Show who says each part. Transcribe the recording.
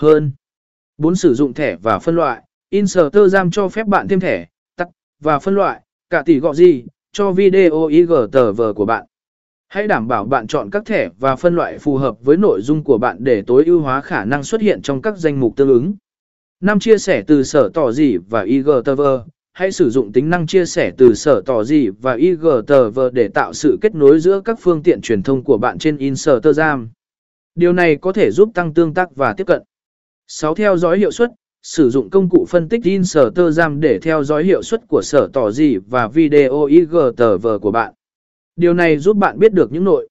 Speaker 1: Hơn. 4. Sử dụng thẻ và phân loại. Instagram cho phép bạn thêm thẻ, tắt, và phân loại, cả tỷ gọi gì, cho video IGTV của bạn. Hãy đảm bảo bạn chọn các thẻ và phân loại phù hợp với nội dung của bạn để tối ưu hóa khả năng xuất hiện trong các danh mục tương ứng. Năm chia sẻ từ sở tỏ gì và IGTV. Hãy sử dụng tính năng chia sẻ từ sở tỏ gì và IGTV để tạo sự kết nối giữa các phương tiện truyền thông của bạn trên Instagram. Điều này có thể giúp tăng tương tác và tiếp cận. 6. Theo dõi hiệu suất. Sử dụng công cụ phân tích Instagram để theo dõi hiệu suất của sở tỏ gì và video IGTV của bạn. Điều này giúp bạn biết được những nội